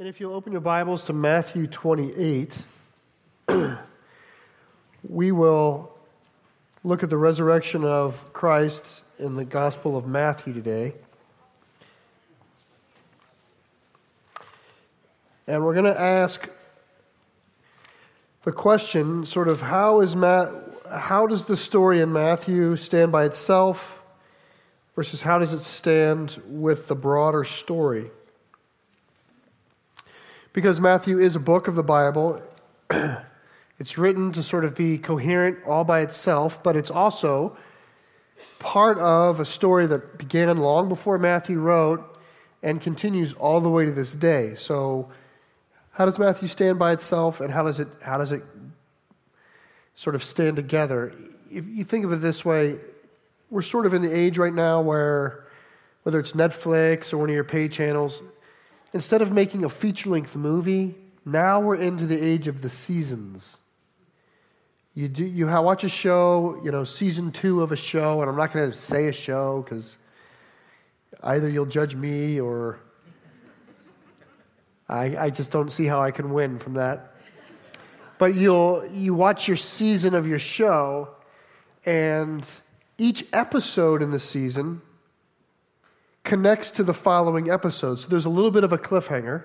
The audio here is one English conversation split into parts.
And if you'll open your Bibles to Matthew 28, we will look at the resurrection of Christ in the Gospel of Matthew today. And we're going to ask the question sort of how is Matt, how does the story in Matthew stand by itself versus how does it stand with the broader story? Because Matthew is a book of the Bible, it's written to sort of be coherent all by itself, but it's also part of a story that began long before Matthew wrote and continues all the way to this day. So, how does Matthew stand by itself, and how does it how does it sort of stand together? If you think of it this way, we're sort of in the age right now where whether it's Netflix or one of your pay channels, instead of making a feature length movie, now we're into the age of the seasons. You, do, you watch a show, you know, season two of a show, and I'm not going to say a show because either you'll judge me or I, I just don't see how I can win from that. But you'll you watch your season of your show, and each episode in the season connects to the following episode. So there's a little bit of a cliffhanger.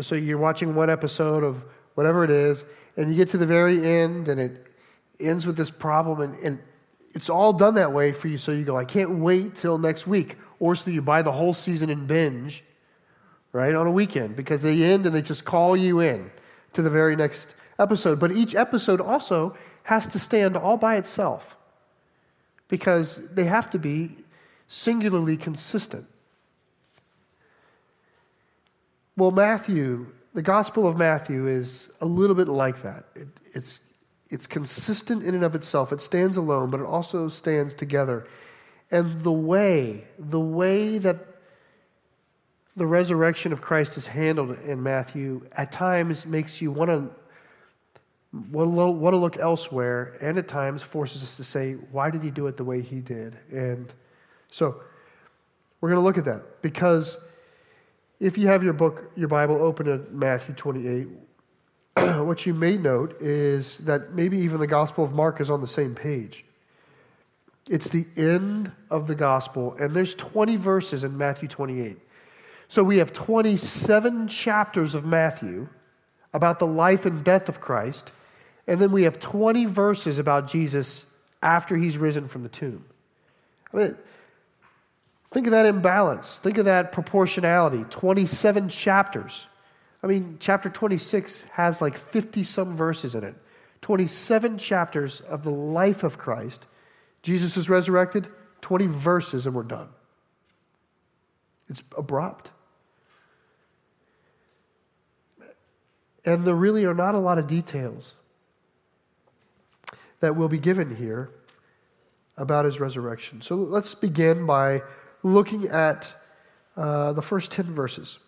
So you're watching one episode of whatever it is, and you get to the very end, and it ends with this problem, and, and it's all done that way for you. So you go, I can't wait till next week. Or so you buy the whole season and binge, right, on a weekend, because they end and they just call you in to the very next episode. But each episode also has to stand all by itself because they have to be singularly consistent. Well, Matthew, the Gospel of Matthew is a little bit like that. It, it's, it's consistent in and of itself. It stands alone, but it also stands together. And the way, the way that the resurrection of Christ is handled in Matthew at times makes you want to want to look elsewhere, and at times forces us to say, why did he do it the way he did? And so we're going to look at that because if you have your book, your Bible open at Matthew 28, what you may note is that maybe even the Gospel of Mark is on the same page. It's the end of the Gospel, and there's 20 verses in Matthew 28. So we have 27 chapters of Matthew about the life and death of Christ, and then we have 20 verses about Jesus after he's risen from the tomb. I mean, Think of that imbalance. Think of that proportionality. 27 chapters. I mean, chapter 26 has like 50 some verses in it. 27 chapters of the life of Christ. Jesus is resurrected, 20 verses, and we're done. It's abrupt. And there really are not a lot of details that will be given here about his resurrection. So let's begin by looking at uh, the first 10 verses.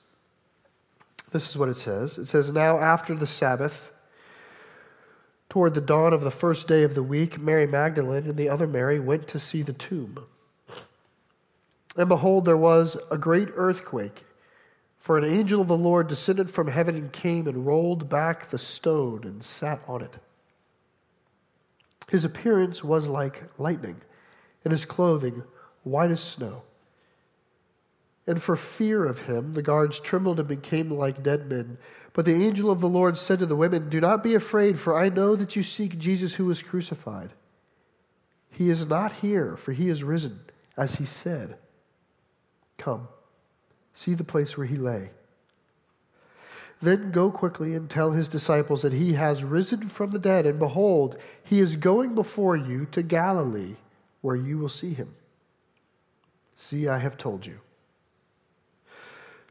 This is what it says It says, Now after the Sabbath, toward the dawn of the first day of the week, Mary Magdalene and the other Mary went to see the tomb. And behold, there was a great earthquake, for an angel of the Lord descended from heaven and came and rolled back the stone and sat on it. His appearance was like lightning, and his clothing white as snow. And for fear of him, the guards trembled and became like dead men. But the angel of the Lord said to the women, Do not be afraid, for I know that you seek Jesus who was crucified. He is not here, for he is risen, as he said. Come, see the place where he lay. Then go quickly and tell his disciples that he has risen from the dead, and behold, he is going before you to Galilee, where you will see him. See, I have told you.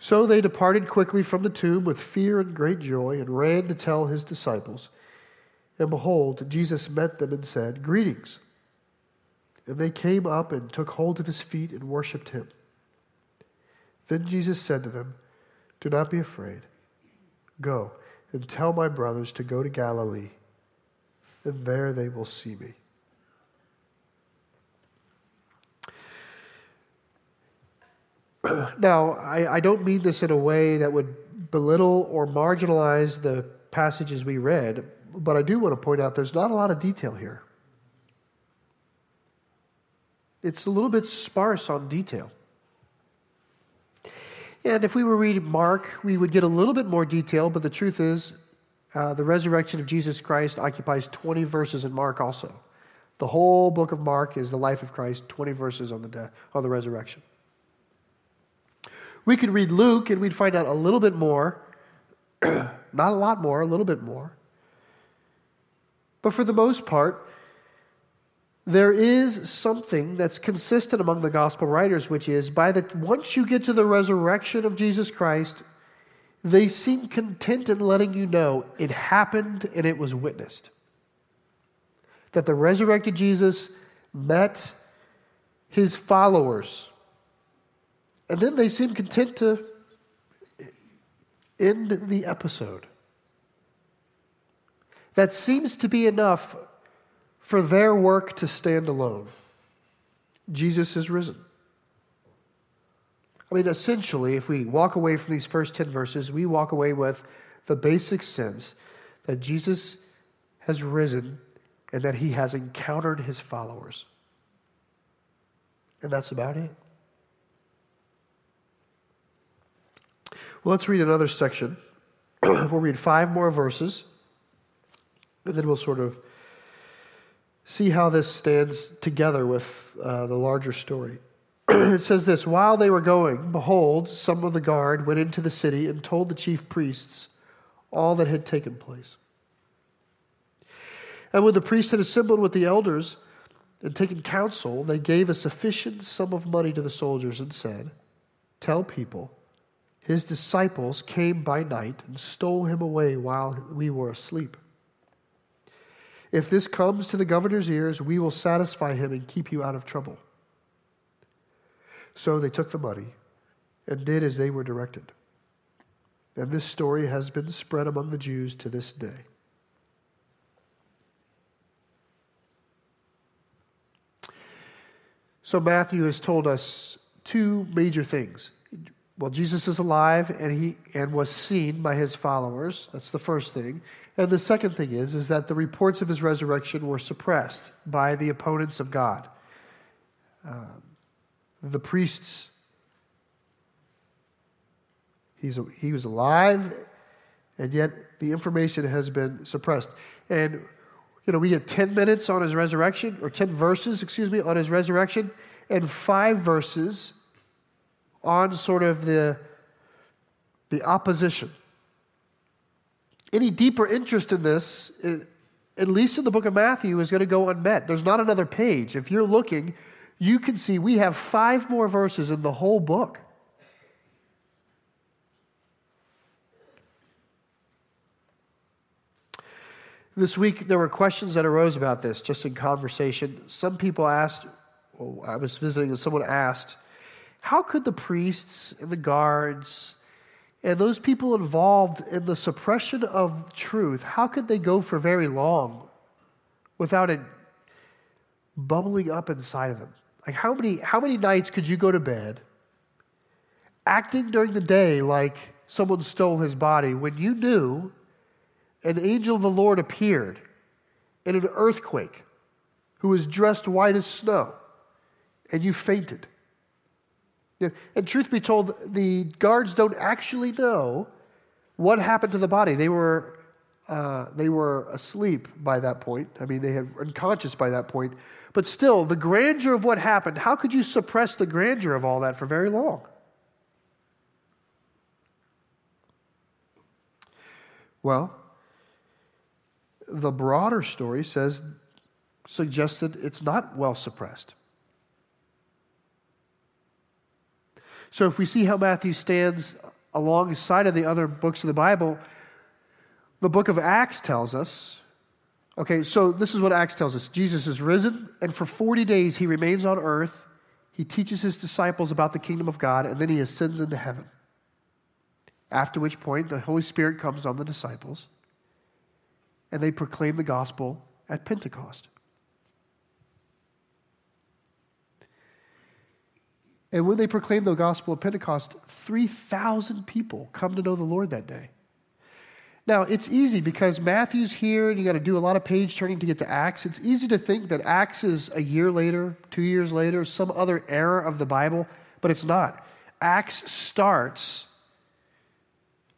So they departed quickly from the tomb with fear and great joy and ran to tell his disciples. And behold, Jesus met them and said, Greetings. And they came up and took hold of his feet and worshipped him. Then Jesus said to them, Do not be afraid. Go and tell my brothers to go to Galilee, and there they will see me. Now, I, I don't mean this in a way that would belittle or marginalize the passages we read, but I do want to point out there's not a lot of detail here. It's a little bit sparse on detail. And if we were reading Mark, we would get a little bit more detail, but the truth is, uh, the resurrection of Jesus Christ occupies 20 verses in Mark also. The whole book of Mark is the life of Christ, 20 verses on the, death, on the resurrection. We could read Luke and we'd find out a little bit more. Not a lot more, a little bit more. But for the most part, there is something that's consistent among the gospel writers, which is by the once you get to the resurrection of Jesus Christ, they seem content in letting you know it happened and it was witnessed. That the resurrected Jesus met his followers. And then they seem content to end the episode. That seems to be enough for their work to stand alone. Jesus is risen. I mean, essentially, if we walk away from these first 10 verses, we walk away with the basic sense that Jesus has risen and that he has encountered his followers. And that's about it. Well, let's read another section. we'll read five more verses, and then we'll sort of see how this stands together with uh, the larger story. it says this While they were going, behold, some of the guard went into the city and told the chief priests all that had taken place. And when the priests had assembled with the elders and taken counsel, they gave a sufficient sum of money to the soldiers and said, Tell people, his disciples came by night and stole him away while we were asleep. If this comes to the governor's ears, we will satisfy him and keep you out of trouble. So they took the money and did as they were directed. And this story has been spread among the Jews to this day. So Matthew has told us two major things. Well, Jesus is alive and he and was seen by his followers. That's the first thing. And the second thing is, is that the reports of his resurrection were suppressed by the opponents of God. Um, the priests, he's, he was alive, and yet the information has been suppressed. And, you know, we get 10 minutes on his resurrection, or 10 verses, excuse me, on his resurrection, and five verses on sort of the, the opposition any deeper interest in this, at least in the book of Matthew, is going to go unmet. There's not another page. If you're looking, you can see we have five more verses in the whole book. This week, there were questions that arose about this just in conversation. Some people asked, well, I was visiting and someone asked, how could the priests and the guards and those people involved in the suppression of truth, how could they go for very long without it bubbling up inside of them? Like how many how many nights could you go to bed acting during the day like someone stole his body when you knew an angel of the Lord appeared in an earthquake who was dressed white as snow and you fainted? And truth be told, the guards don't actually know what happened to the body. They were, uh, they were asleep by that point. I mean, they had unconscious by that point. But still, the grandeur of what happened, how could you suppress the grandeur of all that for very long? Well, the broader story says, suggested it's not well suppressed. So if we see how Matthew stands alongside of the other books of the Bible, the book of Acts tells us okay, so this is what Acts tells us Jesus is risen, and for 40 days he remains on earth. He teaches his disciples about the kingdom of God, and then he ascends into heaven. After which point, the Holy Spirit comes on the disciples, and they proclaim the gospel at Pentecost. And when they proclaim the gospel of Pentecost, 3,000 people come to know the Lord that day. Now, it's easy because Matthew's here and you got to do a lot of page turning to get to Acts. It's easy to think that Acts is a year later, two years later, some other era of the Bible, but it's not. Acts starts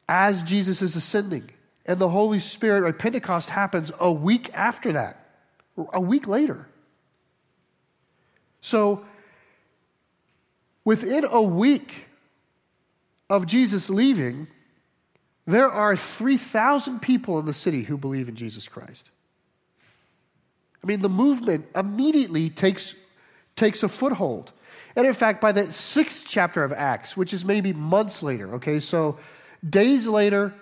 as Jesus is ascending, and the Holy Spirit, or Pentecost happens a week after that, a week later. So, within a week of Jesus leaving, there are 3,000 people in the city who believe in Jesus Christ. I mean, the movement immediately takes, takes a foothold. And in fact, by the sixth chapter of Acts, which is maybe months later, okay, so days later,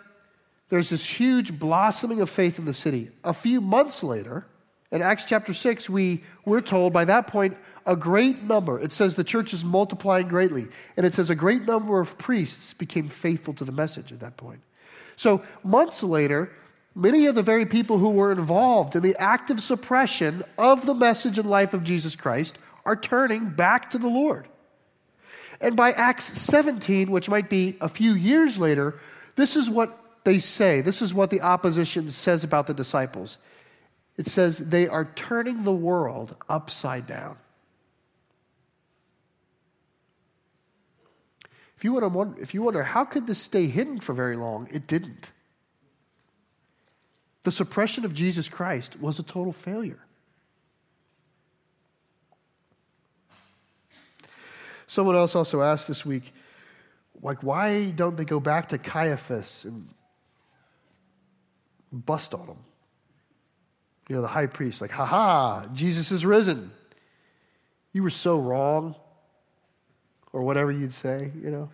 there's this huge blossoming of faith in the city. A few months later, in Acts chapter 6, we, we're told by that point, a great number, it says the church is multiplying greatly. And it says a great number of priests became faithful to the message at that point. So, months later, many of the very people who were involved in the active suppression of the message and life of Jesus Christ are turning back to the Lord. And by Acts 17, which might be a few years later, this is what they say. This is what the opposition says about the disciples. It says they are turning the world upside down. If you, wonder, if you wonder, how could this stay hidden for very long? It didn't. The suppression of Jesus Christ was a total failure. Someone else also asked this week, like, why don't they go back to Caiaphas and bust on him? You know, the high priest, like, ha ha, Jesus is risen. You were so wrong or whatever you'd say, you know.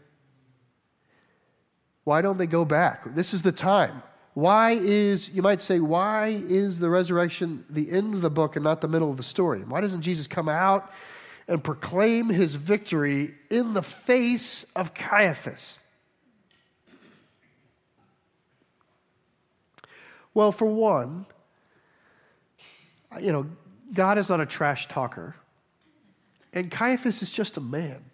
Why don't they go back? This is the time. Why is, you might say, why is the resurrection the end of the book and not the middle of the story? Why doesn't Jesus come out and proclaim his victory in the face of Caiaphas? Well, for one, you know, God is not a trash talker, and Caiaphas is just a man.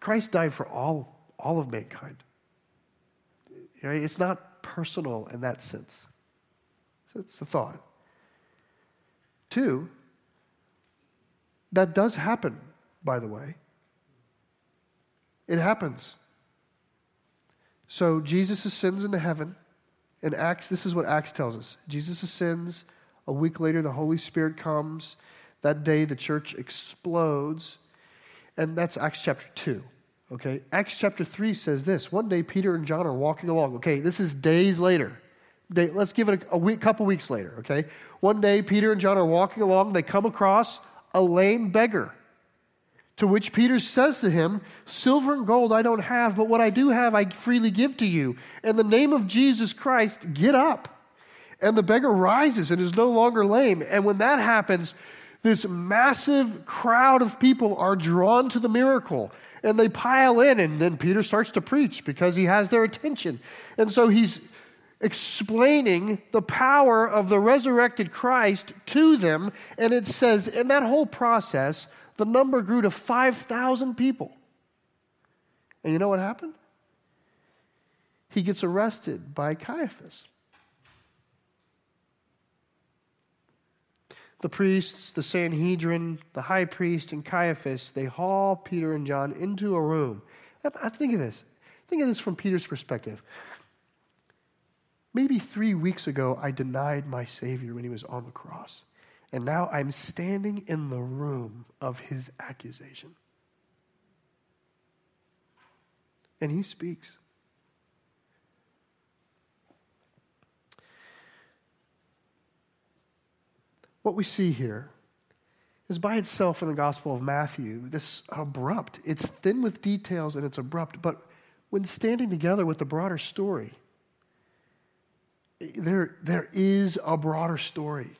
Christ died for all, all of mankind. It's not personal in that sense. It's the thought. Two, that does happen, by the way. It happens. So Jesus ascends into heaven. In Acts, this is what Acts tells us. Jesus ascends. A week later, the Holy Spirit comes. That day, the church explodes. And that's Acts chapter 2. Okay? Acts chapter 3 says this. One day, Peter and John are walking along. Okay, this is days later. Day, let's give it a, a week, couple weeks later. Okay? One day, Peter and John are walking along. They come across a lame beggar. To which Peter says to him, Silver and gold I don't have, but what I do have I freely give to you. In the name of Jesus Christ, get up. And the beggar rises and is no longer lame. And when that happens, this massive crowd of people are drawn to the miracle and they pile in, and then Peter starts to preach because he has their attention. And so he's explaining the power of the resurrected Christ to them, and it says in that whole process, the number grew to 5,000 people. And you know what happened? He gets arrested by Caiaphas. The priests, the Sanhedrin, the high priest, and Caiaphas, they haul Peter and John into a room. I think of this. Think of this from Peter's perspective. Maybe three weeks ago, I denied my Savior when he was on the cross. And now I'm standing in the room of his accusation. And he speaks. What we see here is by itself in the Gospel of Matthew, this abrupt. It's thin with details and it's abrupt, but when standing together with the broader story, there, there is a broader story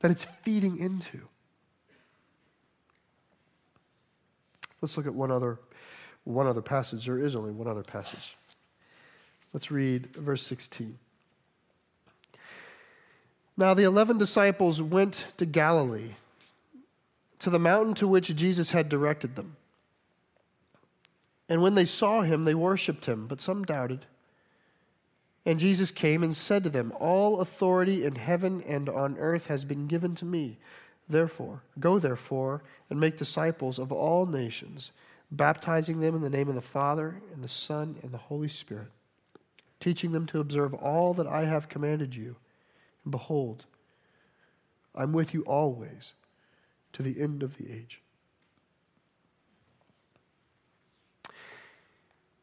that it's feeding into. Let's look at one other, one other passage. There is only one other passage. Let's read verse 16. Now the eleven disciples went to Galilee, to the mountain to which Jesus had directed them. And when they saw him, they worshipped him, but some doubted. And Jesus came and said to them, All authority in heaven and on earth has been given to me. Therefore, go therefore and make disciples of all nations, baptizing them in the name of the Father, and the Son, and the Holy Spirit, teaching them to observe all that I have commanded you. And behold, I'm with you always to the end of the age.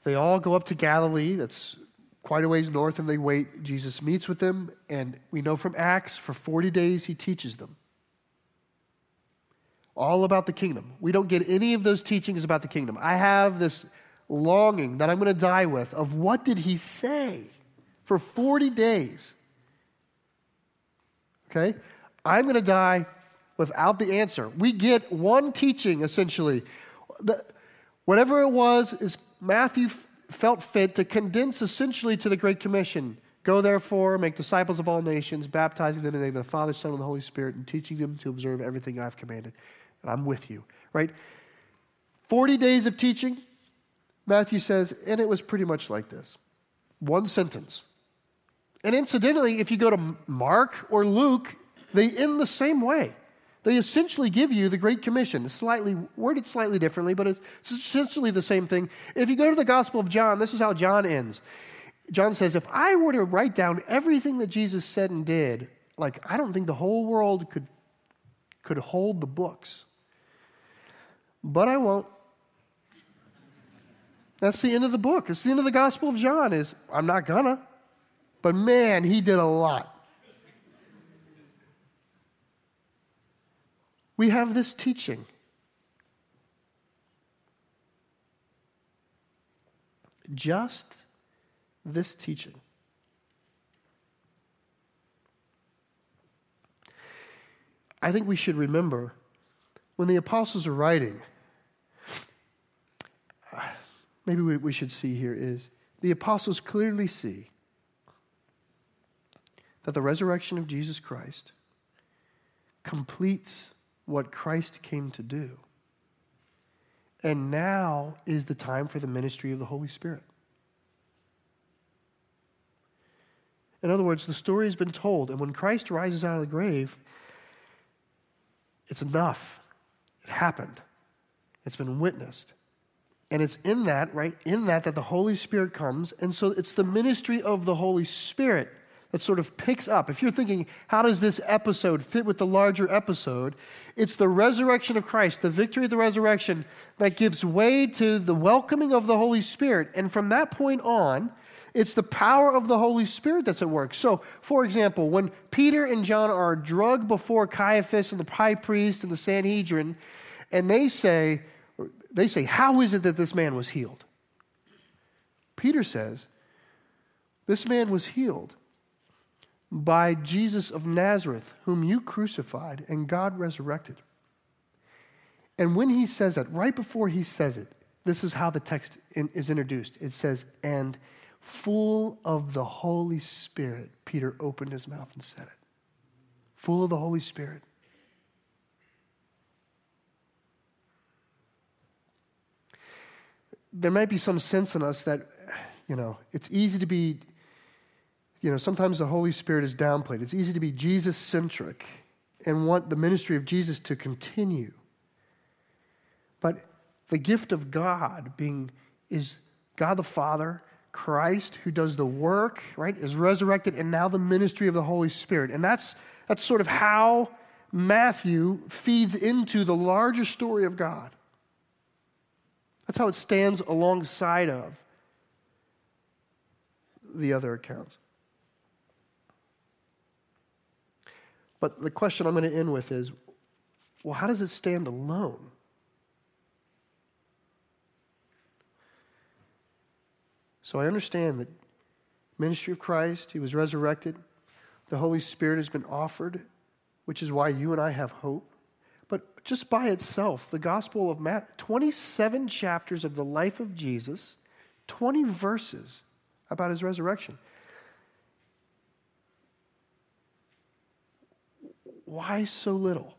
They all go up to Galilee. That's quite a ways north, and they wait. Jesus meets with them, and we know from Acts for 40 days he teaches them all about the kingdom. We don't get any of those teachings about the kingdom. I have this longing that I'm going to die with of what did he say for 40 days? Okay? I'm going to die without the answer. We get one teaching essentially. The, whatever it was is Matthew felt fit to condense essentially to the Great Commission. Go therefore, make disciples of all nations, baptizing them in the name of the Father, Son, and the Holy Spirit, and teaching them to observe everything I've commanded. And I'm with you, right? 40 days of teaching, Matthew says, and it was pretty much like this one sentence. And incidentally, if you go to Mark or Luke, they end the same way. They essentially give you the Great Commission, slightly worded slightly differently, but it's essentially the same thing. If you go to the Gospel of John, this is how John ends. John says, If I were to write down everything that Jesus said and did, like I don't think the whole world could could hold the books. But I won't. That's the end of the book. It's the end of the Gospel of John is I'm not gonna. But man, he did a lot. we have this teaching. Just this teaching. I think we should remember when the apostles are writing, uh, maybe we, we should see here is the apostles clearly see that the resurrection of Jesus Christ completes what Christ came to do. And now is the time for the ministry of the Holy Spirit. In other words, the story has been told, and when Christ rises out of the grave, it's enough. It happened. It's been witnessed. And it's in that, right, in that, that the Holy Spirit comes. And so it's the ministry of the Holy Spirit that sort of picks up. If you're thinking, how does this episode fit with the larger episode? It's the resurrection of Christ, the victory of the resurrection, that gives way to the welcoming of the Holy Spirit. And from that point on, it's the power of the Holy Spirit that's at work. So, for example, when Peter and John are drugged before Caiaphas and the high priest and the Sanhedrin, and they say, they say, How is it that this man was healed? Peter says, This man was healed by Jesus of Nazareth, whom you crucified and God resurrected. And when he says that, right before he says it, this is how the text in, is introduced. It says, And full of the Holy Spirit, Peter opened his mouth and said it. Full of the Holy Spirit. There might be some sense in us that, you know, it's easy to be you know, sometimes the Holy Spirit is downplayed. It's easy to be Jesus centric and want the ministry of Jesus to continue. But the gift of God being is God the Father, Christ who does the work, right, is resurrected, and now the ministry of the Holy Spirit. And that's that's sort of how Matthew feeds into the larger story of God. That's how it stands alongside of the other accounts. But the question I'm going to end with is well, how does it stand alone? So I understand that ministry of Christ, he was resurrected, the Holy Spirit has been offered, which is why you and I have hope. But just by itself, the Gospel of Matthew, 27 chapters of the life of Jesus, 20 verses about his resurrection. Why so little?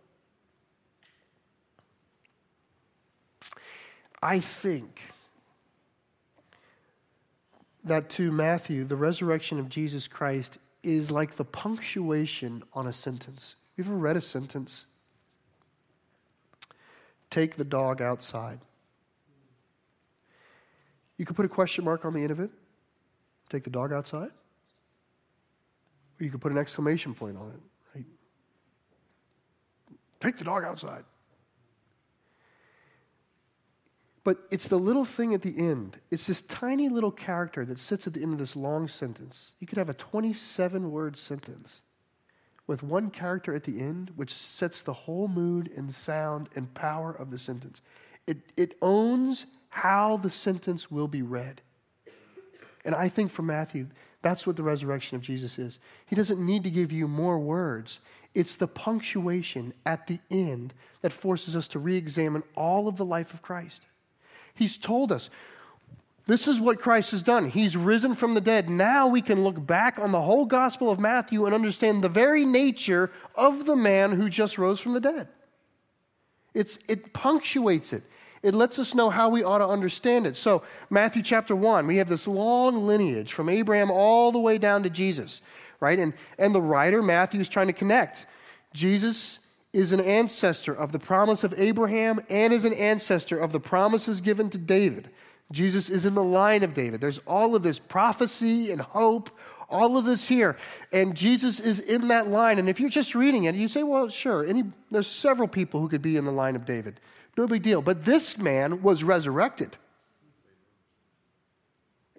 I think that to Matthew, the resurrection of Jesus Christ is like the punctuation on a sentence. You ever read a sentence? Take the dog outside. You could put a question mark on the end of it. Take the dog outside. Or you could put an exclamation point on it. Take the dog outside. But it's the little thing at the end. It's this tiny little character that sits at the end of this long sentence. You could have a 27 word sentence with one character at the end, which sets the whole mood and sound and power of the sentence. It, it owns how the sentence will be read. And I think for Matthew, that's what the resurrection of Jesus is. He doesn't need to give you more words. It's the punctuation at the end that forces us to re examine all of the life of Christ. He's told us this is what Christ has done. He's risen from the dead. Now we can look back on the whole Gospel of Matthew and understand the very nature of the man who just rose from the dead. It's, it punctuates it. It lets us know how we ought to understand it. So, Matthew chapter 1, we have this long lineage from Abraham all the way down to Jesus, right? And, and the writer, Matthew, is trying to connect. Jesus is an ancestor of the promise of Abraham and is an ancestor of the promises given to David. Jesus is in the line of David. There's all of this prophecy and hope, all of this here. And Jesus is in that line. And if you're just reading it, you say, well, sure, any, there's several people who could be in the line of David. No big deal. But this man was resurrected.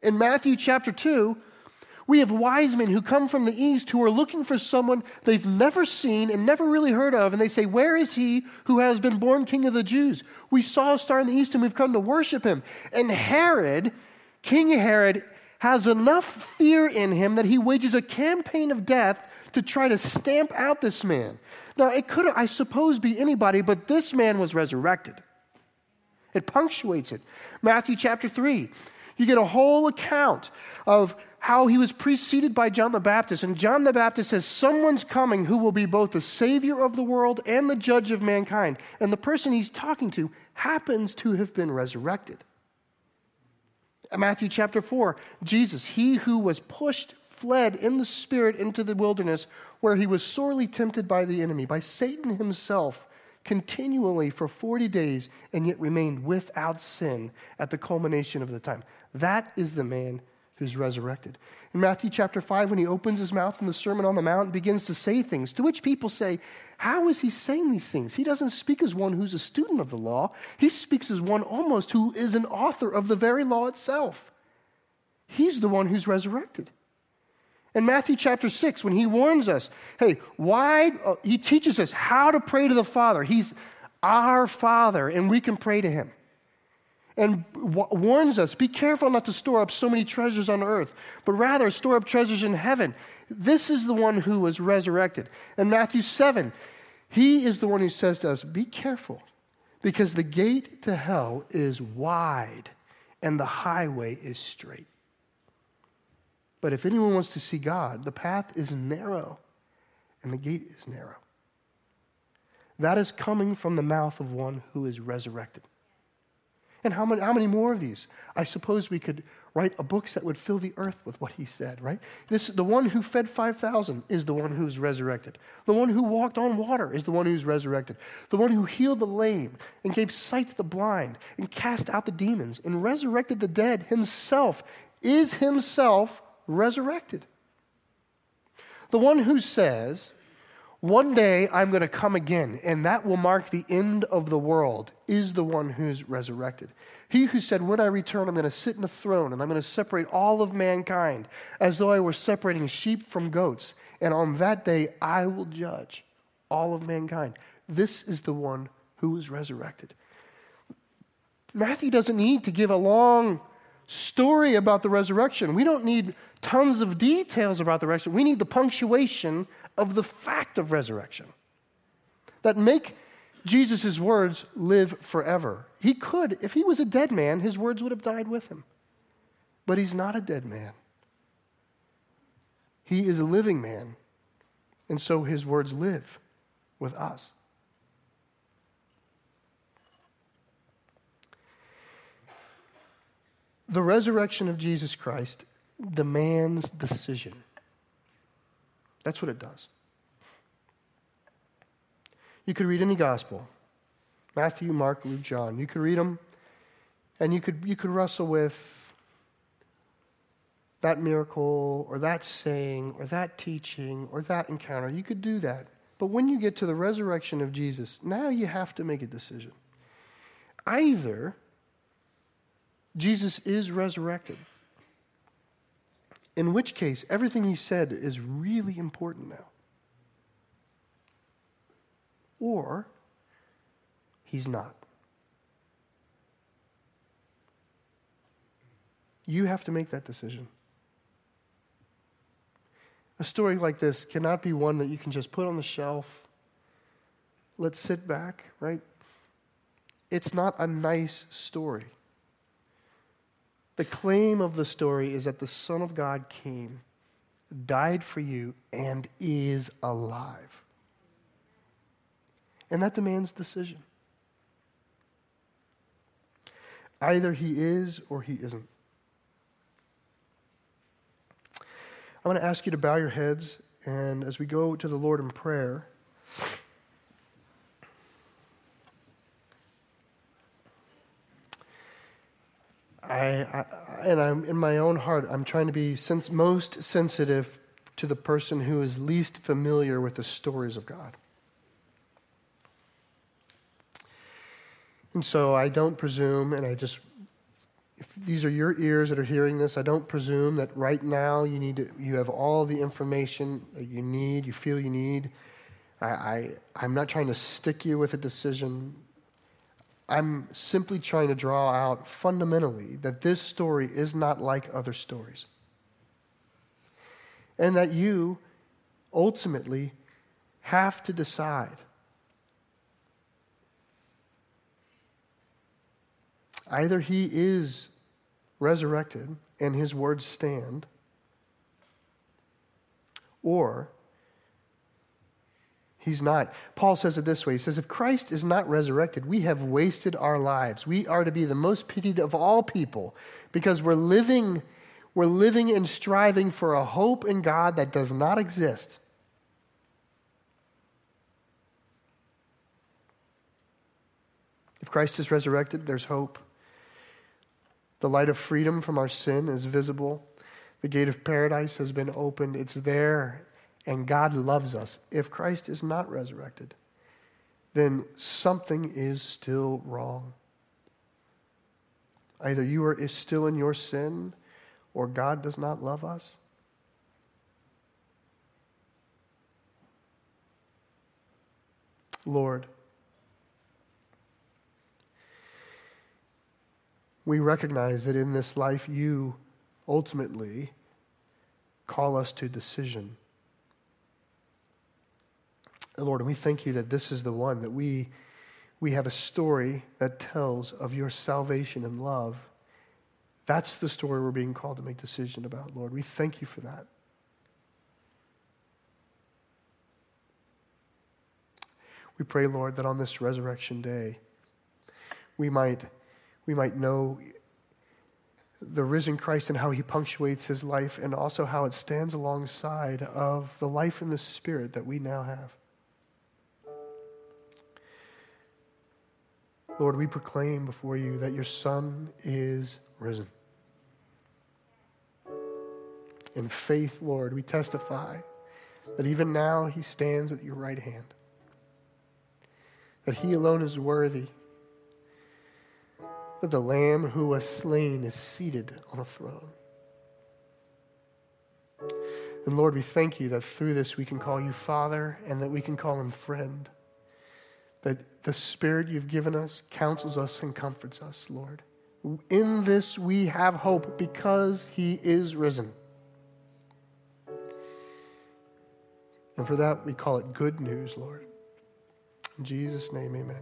In Matthew chapter 2, we have wise men who come from the east who are looking for someone they've never seen and never really heard of. And they say, Where is he who has been born king of the Jews? We saw a star in the east and we've come to worship him. And Herod, King Herod, has enough fear in him that he wages a campaign of death to try to stamp out this man. Now, it could, I suppose, be anybody, but this man was resurrected. It punctuates it. Matthew chapter 3. You get a whole account of how he was preceded by John the Baptist. And John the Baptist says, Someone's coming who will be both the Savior of the world and the judge of mankind. And the person he's talking to happens to have been resurrected. Matthew chapter 4, Jesus, he who was pushed, fled in the Spirit into the wilderness, where he was sorely tempted by the enemy, by Satan himself, continually for 40 days, and yet remained without sin at the culmination of the time. That is the man who's resurrected. In Matthew chapter 5, when he opens his mouth in the Sermon on the Mount, and begins to say things to which people say, How is he saying these things? He doesn't speak as one who's a student of the law, he speaks as one almost who is an author of the very law itself. He's the one who's resurrected. In Matthew chapter 6, when he warns us, hey, why, uh, he teaches us how to pray to the Father. He's our Father, and we can pray to him and w- warns us be careful not to store up so many treasures on earth, but rather store up treasures in heaven. This is the one who was resurrected. In Matthew 7, he is the one who says to us, Be careful, because the gate to hell is wide and the highway is straight. But if anyone wants to see God, the path is narrow and the gate is narrow. That is coming from the mouth of one who is resurrected. And how many, how many more of these? I suppose we could write a books that would fill the earth with what he said, right? This, the one who fed 5,000 is the one who's resurrected. The one who walked on water is the one who's resurrected. The one who healed the lame and gave sight to the blind and cast out the demons and resurrected the dead himself is himself resurrected. The one who says, one day I'm going to come again, and that will mark the end of the world, is the one who's resurrected. He who said, When I return, I'm going to sit in a throne, and I'm going to separate all of mankind as though I were separating sheep from goats, and on that day I will judge all of mankind. This is the one who is resurrected. Matthew doesn't need to give a long story about the resurrection. We don't need tons of details about the resurrection. We need the punctuation of the fact of resurrection that make Jesus' words live forever. He could, if he was a dead man, his words would have died with him. But he's not a dead man. He is a living man, and so his words live with us. The resurrection of Jesus Christ demands decision. That's what it does. You could read any gospel Matthew, Mark, Luke, John. You could read them, and you could, you could wrestle with that miracle or that saying or that teaching or that encounter. You could do that. But when you get to the resurrection of Jesus, now you have to make a decision. Either Jesus is resurrected, in which case everything he said is really important now, or he's not. You have to make that decision. A story like this cannot be one that you can just put on the shelf. Let's sit back, right? It's not a nice story. The claim of the story is that the Son of God came, died for you, and is alive. And that demands decision. Either he is or he isn't. I want to ask you to bow your heads, and as we go to the Lord in prayer, I, I, and I'm in my own heart, I'm trying to be most sensitive to the person who is least familiar with the stories of God. And so I don't presume, and I just if these are your ears that are hearing this, I don't presume that right now you need to, you have all the information that you need, you feel you need. I, I, I'm not trying to stick you with a decision. I'm simply trying to draw out fundamentally that this story is not like other stories. And that you ultimately have to decide Either he is resurrected and his words stand, or he's not. Paul says it this way He says, If Christ is not resurrected, we have wasted our lives. We are to be the most pitied of all people because we're living, we're living and striving for a hope in God that does not exist. If Christ is resurrected, there's hope. The light of freedom from our sin is visible. The gate of paradise has been opened. It's there, and God loves us. If Christ is not resurrected, then something is still wrong. Either you are still in your sin, or God does not love us. Lord, we recognize that in this life you ultimately call us to decision. Lord, and we thank you that this is the one that we, we have a story that tells of your salvation and love. That's the story we're being called to make decision about, Lord. We thank you for that. We pray, Lord, that on this resurrection day, we might we might know the risen Christ and how he punctuates his life, and also how it stands alongside of the life in the Spirit that we now have. Lord, we proclaim before you that your Son is risen. In faith, Lord, we testify that even now he stands at your right hand, that he alone is worthy that the Lamb who was slain is seated on a throne. And Lord, we thank you that through this we can call you Father and that we can call him friend. That the Spirit you've given us counsels us and comforts us, Lord. In this we have hope because he is risen. And for that we call it good news, Lord. In Jesus' name, amen.